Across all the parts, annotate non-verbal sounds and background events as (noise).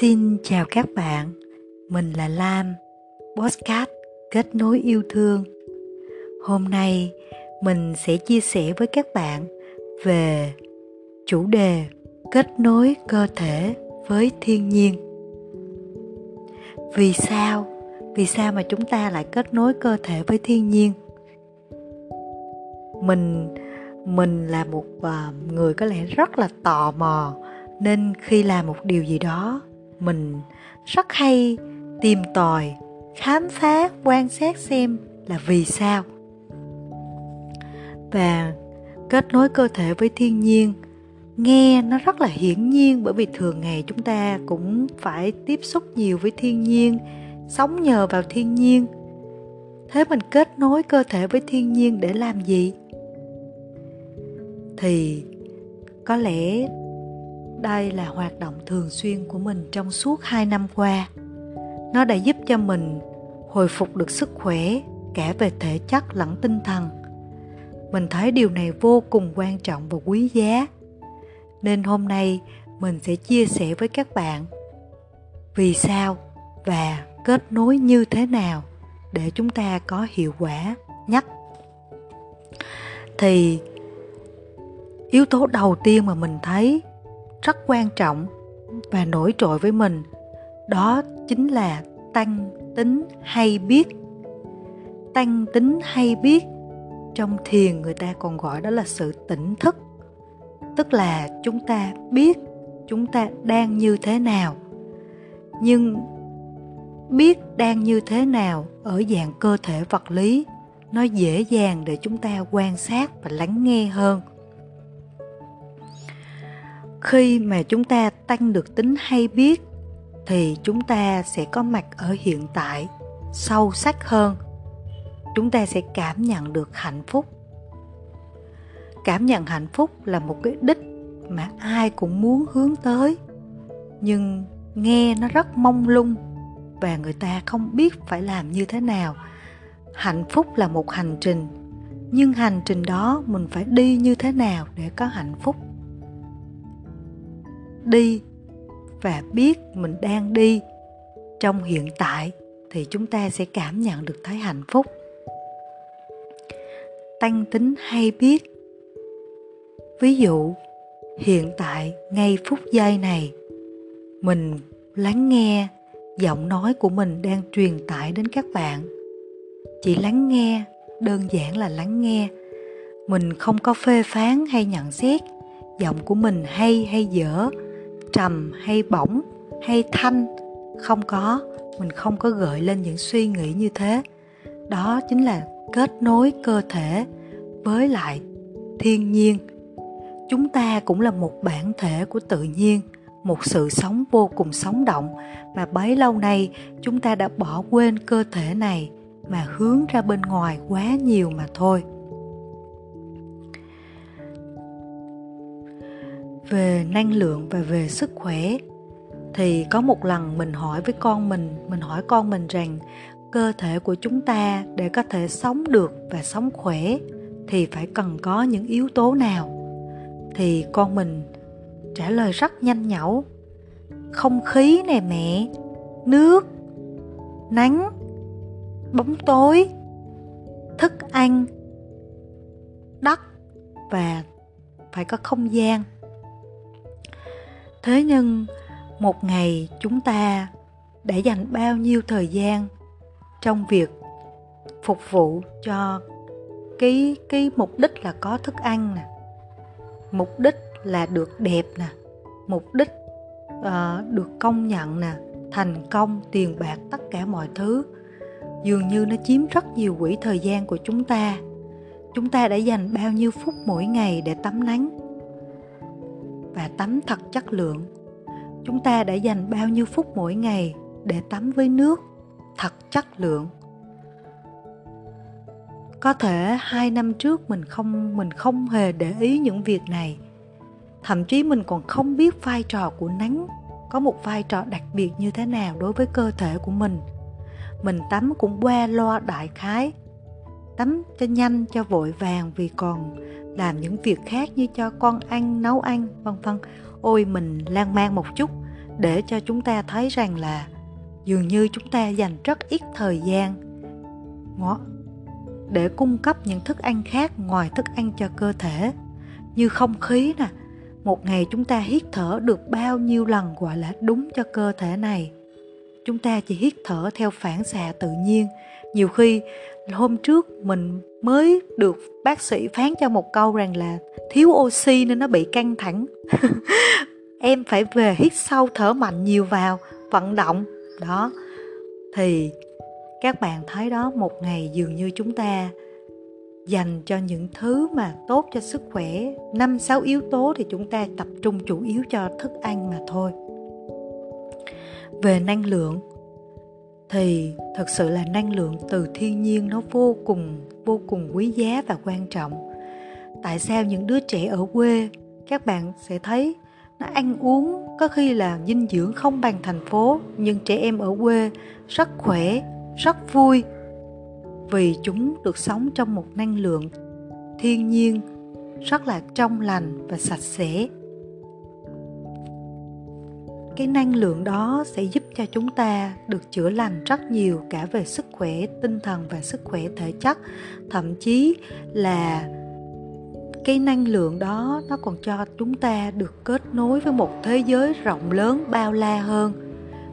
Xin chào các bạn, mình là Lam, Postcard Kết nối yêu thương. Hôm nay mình sẽ chia sẻ với các bạn về chủ đề kết nối cơ thể với thiên nhiên. Vì sao? Vì sao mà chúng ta lại kết nối cơ thể với thiên nhiên? Mình mình là một à, người có lẽ rất là tò mò nên khi làm một điều gì đó mình. Rất hay tìm tòi, khám phá, quan sát xem là vì sao. Và kết nối cơ thể với thiên nhiên, nghe nó rất là hiển nhiên bởi vì thường ngày chúng ta cũng phải tiếp xúc nhiều với thiên nhiên, sống nhờ vào thiên nhiên. Thế mình kết nối cơ thể với thiên nhiên để làm gì? Thì có lẽ đây là hoạt động thường xuyên của mình trong suốt hai năm qua. Nó đã giúp cho mình hồi phục được sức khỏe cả về thể chất lẫn tinh thần. Mình thấy điều này vô cùng quan trọng và quý giá. Nên hôm nay, mình sẽ chia sẻ với các bạn vì sao và kết nối như thế nào để chúng ta có hiệu quả nhất. Thì, yếu tố đầu tiên mà mình thấy rất quan trọng và nổi trội với mình. Đó chính là tăng tính hay biết. Tăng tính hay biết trong thiền người ta còn gọi đó là sự tỉnh thức. Tức là chúng ta biết chúng ta đang như thế nào. Nhưng biết đang như thế nào ở dạng cơ thể vật lý, nó dễ dàng để chúng ta quan sát và lắng nghe hơn khi mà chúng ta tăng được tính hay biết, thì chúng ta sẽ có mặt ở hiện tại, sâu sắc hơn. Chúng ta sẽ cảm nhận được hạnh phúc. Cảm nhận hạnh phúc là một cái đích mà ai cũng muốn hướng tới, nhưng nghe nó rất mông lung và người ta không biết phải làm như thế nào. Hạnh phúc là một hành trình, nhưng hành trình đó mình phải đi như thế nào để có hạnh phúc? Đi và biết mình đang đi. Trong hiện tại thì chúng ta sẽ cảm nhận được thấy hạnh phúc. Tăng tính hay biết. Ví dụ, hiện tại, ngay phút giây này, mình lắng nghe giọng nói của mình đang truyền tải đến các bạn. Chỉ lắng nghe, đơn giản là lắng nghe. Mình không có phê phán hay nhận xét giọng của mình hay hay dở trầm hay bổng hay thanh? Không có. Mình không có gợi lên những suy nghĩ như thế. Đó chính là kết nối cơ thể với lại thiên nhiên. Chúng ta cũng là một bản thể của tự nhiên, một sự sống vô cùng sống động. Mà bấy lâu nay, chúng ta đã bỏ quên cơ thể này mà hướng ra bên ngoài quá nhiều mà thôi. Về năng lượng và về sức khỏe, thì có một lần mình hỏi với con mình mình hỏi con mình rằng, cơ thể của chúng ta để có thể sống được và sống khỏe thì phải cần có những yếu tố nào? Thì con mình trả lời rất nhanh nhẩu, không khí nè mẹ, nước, nắng, bóng tối, thức ăn, đất và phải có không gian thế nhưng một ngày chúng ta đã dành bao nhiêu thời gian trong việc phục vụ cho cái cái mục đích là có thức ăn nè mục đích là được đẹp nè mục đích uh, được công nhận nè thành công tiền bạc tất cả mọi thứ. Dường như nó chiếm rất nhiều quỹ thời gian của chúng ta. Chúng ta đã dành bao nhiêu phút mỗi ngày để tắm nắng? Và tắm thật chất lượng. Chúng ta đã dành bao nhiêu phút mỗi ngày để tắm với nước thật chất lượng? Có thể hai năm trước mình không mình không hề để ý những việc này. Thậm chí mình còn không biết vai trò của nắng có một vai trò đặc biệt như thế nào đối với cơ thể của mình. Mình tắm cũng qua loa đại khái, tắm cho nhanh, cho vội vàng vì còn làm những việc khác như cho con ăn, nấu ăn, vân vân. Ôi, mình lan man một chút để cho chúng ta thấy rằng là dường như chúng ta dành rất ít thời gian để cung cấp những thức ăn khác ngoài thức ăn cho cơ thể. Như không khí nè, một ngày chúng ta hít thở được bao nhiêu lần gọi là đúng cho cơ thể này. Chúng ta chỉ hít thở theo phản xạ tự nhiên. Nhiều khi hôm trước mình mới được bác sĩ phán cho một câu rằng là thiếu oxy nên nó bị căng thẳng. (laughs) Em phải về hít sâu thở mạnh nhiều vào, vận động. Đó. Thì các bạn thấy đó, một ngày dường như chúng ta dành cho những thứ mà tốt cho sức khỏe, năm, sáu yếu tố thì chúng ta tập trung chủ yếu cho thức ăn mà thôi. Về năng lượng thì thật sự là năng lượng từ thiên nhiên nó vô cùng vô cùng quý giá và quan trọng. Tại sao những đứa trẻ ở quê, các bạn sẽ thấy nó ăn uống có khi là dinh dưỡng không bằng thành phố, nhưng trẻ em ở quê rất khỏe, rất vui vì chúng được sống trong một năng lượng thiên nhiên rất là trong lành và sạch sẽ cái năng lượng đó sẽ giúp cho chúng ta được chữa lành rất nhiều cả về sức khỏe tinh thần và sức khỏe thể chất. Thậm chí là cái năng lượng đó nó còn cho chúng ta được kết nối với một thế giới rộng lớn, bao la hơn.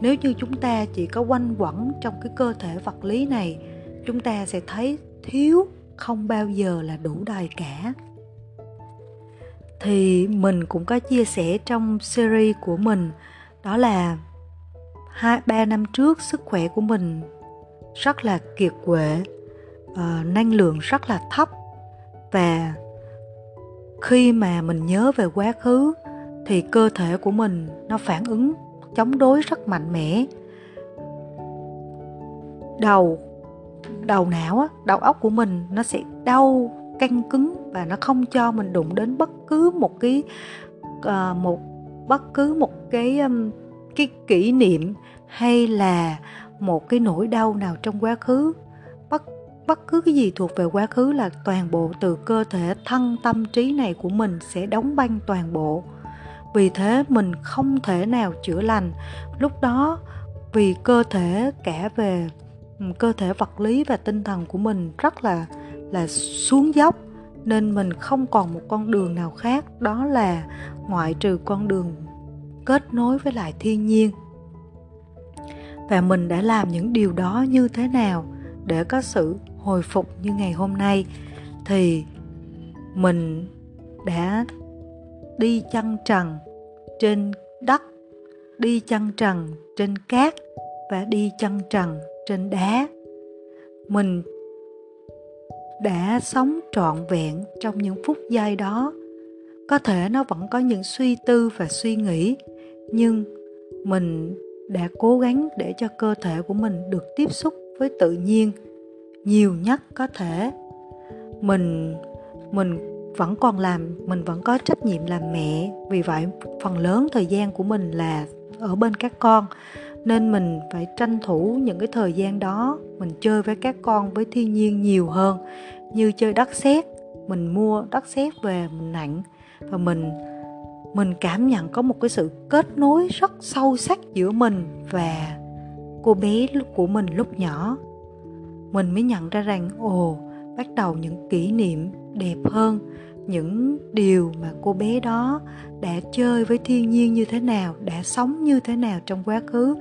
Nếu như chúng ta chỉ có quanh quẩn trong cái cơ thể vật lý này, chúng ta sẽ thấy thiếu không bao giờ là đủ đầy cả. Thì mình cũng có chia sẻ trong series của mình đó là hai ba năm trước sức khỏe của mình rất là kiệt quệ uh, năng lượng rất là thấp. Và khi mà mình nhớ về quá khứ thì cơ thể của mình nó phản ứng chống đối rất mạnh mẽ. Đầu đầu não á, đầu óc của mình nó sẽ đau căng cứng và nó không cho mình đụng đến bất cứ một cái uh, một bất cứ một cái um, cái kỷ niệm hay là một cái nỗi đau nào trong quá khứ bất bất cứ cái gì thuộc về quá khứ là toàn bộ từ cơ thể thân tâm trí này của mình sẽ đóng băng toàn bộ. Vì thế mình không thể nào chữa lành. Lúc đó vì cơ thể cả về ừ, cơ thể vật lý và tinh thần của mình rất là là xuống dốc nên mình không còn một con đường nào khác, đó là ngoại trừ con đường kết nối với lại thiên nhiên. Và mình đã làm những điều đó như thế nào để có sự hồi phục như ngày hôm nay, thì mình đã đi chân trần trên đất, đi chân trần trên cát và đi chân trần trên đá. Mình đã sống trọn vẹn trong những phút giây đó. Có thể nó vẫn có những suy tư và suy nghĩ, nhưng mình đã cố gắng để cho cơ thể của mình được tiếp xúc với tự nhiên nhiều nhất có thể. Mình mình vẫn còn làm, mình vẫn có trách nhiệm làm mẹ, vì vậy phần lớn thời gian của mình là ở bên các con nên mình phải tranh thủ những cái thời gian đó, mình chơi với các con, với thiên nhiên nhiều hơn. Như chơi đất sét, mình mua đất sét về, mình nặng. Và mình mình cảm nhận có một cái sự kết nối rất sâu sắc giữa mình và cô bé của mình lúc nhỏ. Mình mới nhận ra rằng, ồ, bắt đầu những kỷ niệm đẹp hơn những điều mà cô bé đó đã chơi với thiên nhiên như thế nào, đã sống như thế nào trong quá khứ,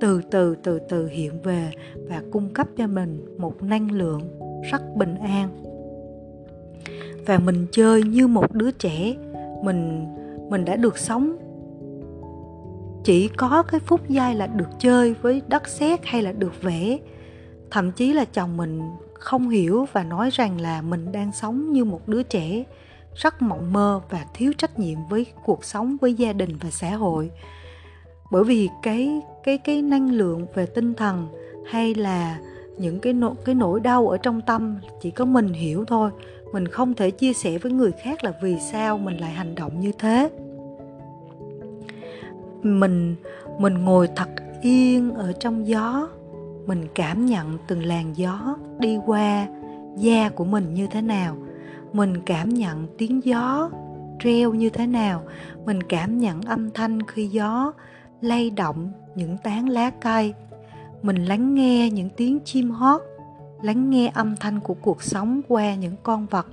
từ từ từ từ hiện về và cung cấp cho mình một năng lượng rất bình an. Và mình chơi như một đứa trẻ, mình mình đã được sống. Chỉ có cái phút giây là được chơi với đất sét hay là được vẽ. Thậm chí là chồng mình không hiểu và nói rằng là mình đang sống như một đứa trẻ rất mộng mơ và thiếu trách nhiệm với cuộc sống, với gia đình và xã hội. Bởi vì cái cái cái năng lượng về tinh thần hay là những cái nỗi cái nỗi đau ở trong tâm chỉ có mình hiểu thôi. Mình không thể chia sẻ với người khác là vì sao mình lại hành động như thế. Mình mình ngồi thật yên ở trong gió. Mình cảm nhận từng làn gió đi qua da của mình như thế nào mình cảm nhận tiếng gió treo như thế nào. Mình cảm nhận âm thanh khi gió lay động những tán lá cây. Mình lắng nghe những tiếng chim hót, lắng nghe âm thanh của cuộc sống qua những con vật,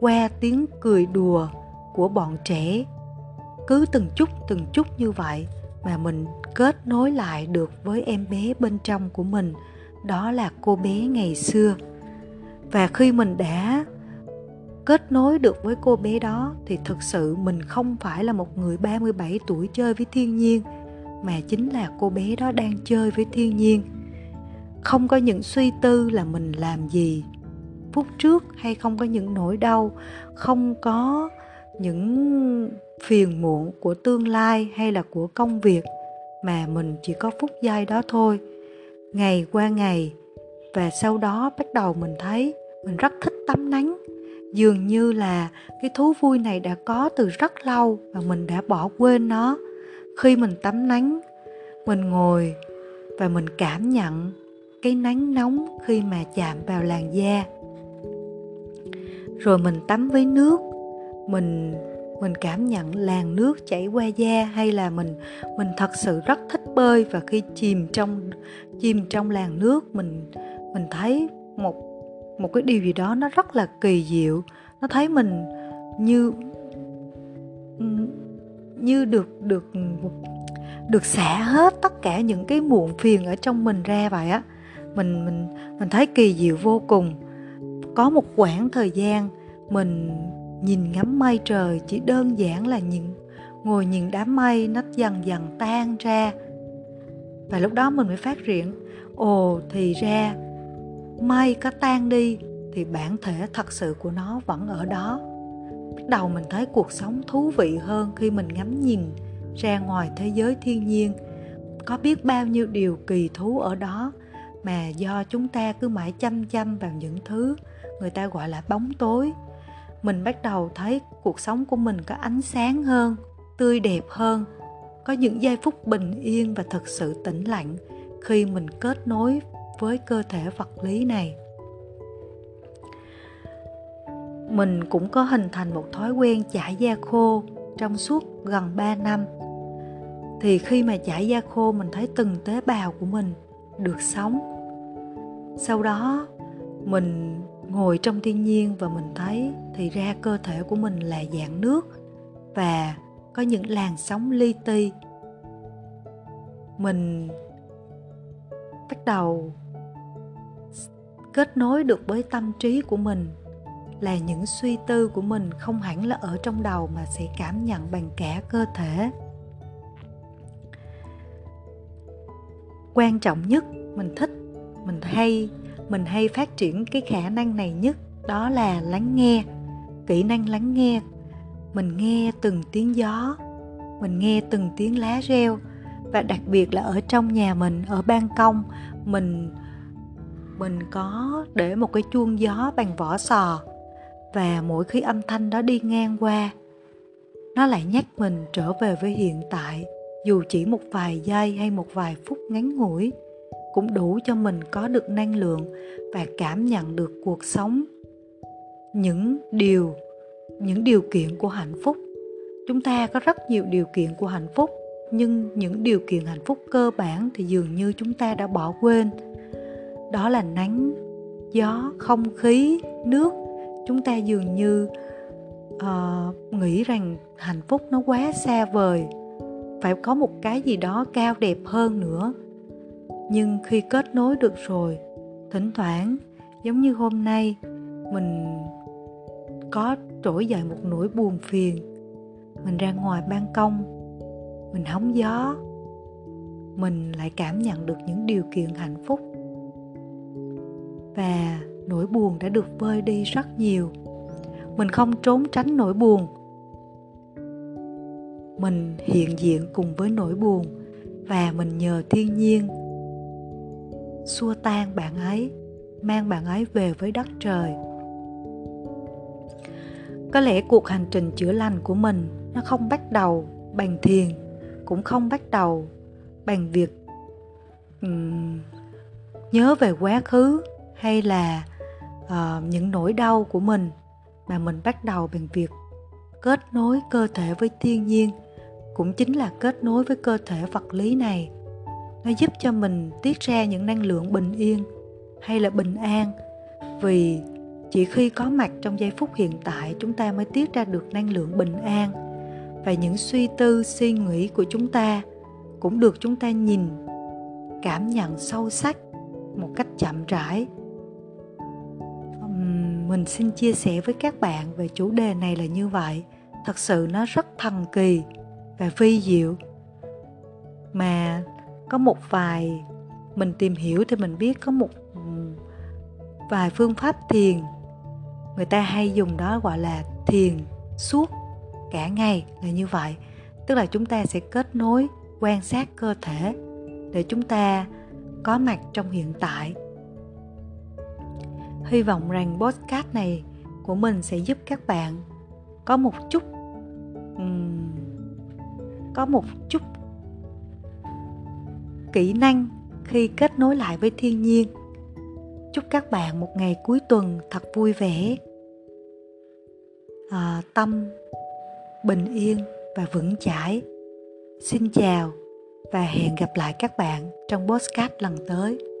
qua tiếng cười đùa của bọn trẻ. Cứ từng chút từng chút như vậy mà mình kết nối lại được với em bé bên trong của mình. Đó là cô bé ngày xưa. Và khi mình đã kết nối được với cô bé đó thì thực sự mình không phải là một người 37 tuổi chơi với thiên nhiên, mà chính là cô bé đó đang chơi với thiên nhiên. Không có những suy tư là mình làm gì, phút trước hay không có những nỗi đau, không có những phiền muộn của tương lai hay là của công việc, mà mình chỉ có phút giây đó thôi. Ngày qua ngày, và sau đó bắt đầu mình thấy mình rất thích tắm nắng dường như là cái thú vui này đã có từ rất lâu và mình đã bỏ quên nó. Khi mình tắm nắng, mình ngồi và mình cảm nhận cái nắng nóng khi mà chạm vào làn da. Rồi mình tắm với nước, mình mình cảm nhận làn nước chảy qua da hay là mình mình thật sự rất thích bơi. Và khi chìm trong chìm trong làn nước, mình mình thấy một một cái điều gì đó nó rất là kỳ diệu. Nó thấy mình như như được được được xả hết tất cả những cái muộn phiền ở trong mình ra vậy á. Mình mình mình thấy kỳ diệu vô cùng. Có một khoảng thời gian mình nhìn ngắm mây trời, chỉ đơn giản là nhìn ngồi nhìn đám mây nó dần dần tan ra. Và lúc đó mình mới phát hiện, ồ, thì ra mây có tan đi thì bản thể thật sự của nó vẫn ở đó. Bắt đầu mình thấy cuộc sống thú vị hơn khi mình ngắm nhìn ra ngoài thế giới thiên nhiên. Có biết bao nhiêu điều kỳ thú ở đó, mà do chúng ta cứ mãi chăm chăm vào những thứ người ta gọi là bóng tối. Mình bắt đầu thấy cuộc sống của mình có ánh sáng hơn, tươi đẹp hơn. Có những giây phút bình yên và thật sự tĩnh lặng khi mình kết nối với cơ thể vật lý này. Mình cũng có hình thành một thói quen chải da khô trong suốt gần 3 năm. Thì khi mà chải da khô, mình thấy từng tế bào của mình được sống. Sau đó, mình ngồi trong thiên nhiên và mình thấy thì ra cơ thể của mình là dạng nước và có những làn sóng li ti. Mình bắt đầu kết nối được với tâm trí của mình là những suy tư của mình không hẳn là ở trong đầu mà sẽ cảm nhận bằng cả cơ thể. Quan trọng nhất, mình thích, mình hay mình hay phát triển cái khả năng này nhất, đó là lắng nghe, kỹ năng lắng nghe. Mình nghe từng tiếng gió, mình nghe từng tiếng lá reo và đặc biệt là ở trong nhà mình, ở ban công, mình mình có để một cái chuông gió bằng vỏ sò và mỗi khi âm thanh đó đi ngang qua, nó lại nhắc mình trở về với hiện tại. Dù chỉ một vài giây hay một vài phút ngắn ngủi cũng đủ cho mình có được năng lượng và cảm nhận được cuộc sống. Những điều những điều kiện của hạnh phúc. Chúng ta có rất nhiều điều kiện của hạnh phúc, nhưng những điều kiện hạnh phúc cơ bản thì dường như chúng ta đã bỏ quên đó là nắng gió không khí nước. Chúng ta dường như uh, nghĩ rằng hạnh phúc nó quá xa vời. Phải có một cái gì đó cao đẹp hơn nữa. Nhưng khi kết nối được rồi thỉnh thoảng giống như hôm nay mình có trỗi dậy một nỗi buồn phiền. Mình ra ngoài ban công mình hóng gió mình lại cảm nhận được những điều kiện hạnh phúc và nỗi buồn đã được vơi đi rất nhiều. Mình không trốn tránh nỗi buồn. Mình hiện diện cùng với nỗi buồn và mình nhờ thiên nhiên xua tan bạn ấy mang bạn ấy về với đất trời. Có lẽ cuộc hành trình chữa lành của mình nó không bắt đầu bằng thiền cũng không bắt đầu bằng việc um, nhớ về quá khứ hay là uh, những nỗi đau của mình mà mình bắt đầu bằng việc kết nối cơ thể với thiên nhiên cũng chính là kết nối với cơ thể vật lý này. Nó giúp cho mình tiết ra những năng lượng bình yên hay là bình an vì chỉ khi có mặt trong giây phút hiện tại chúng ta mới tiết ra được năng lượng bình an và những suy tư suy nghĩ của chúng ta cũng được chúng ta nhìn cảm nhận sâu sắc một cách chậm rãi mình xin chia sẻ với các bạn về chủ đề này là như vậy. Thật sự nó rất thần kỳ và vi diệu. Mà có một vài, mình tìm hiểu thì mình biết có một vài phương pháp thiền. Người ta hay dùng đó gọi là thiền suốt cả ngày là như vậy. Tức là chúng ta sẽ kết nối, quan sát cơ thể để chúng ta có mặt trong hiện tại hy vọng rằng podcast này của mình sẽ giúp các bạn có một chút um, có một chút kỹ năng khi kết nối lại với thiên nhiên. Chúc các bạn một ngày cuối tuần thật vui vẻ. À, tâm bình yên và vững chãi. Xin chào và hẹn gặp lại các bạn trong podcast lần tới.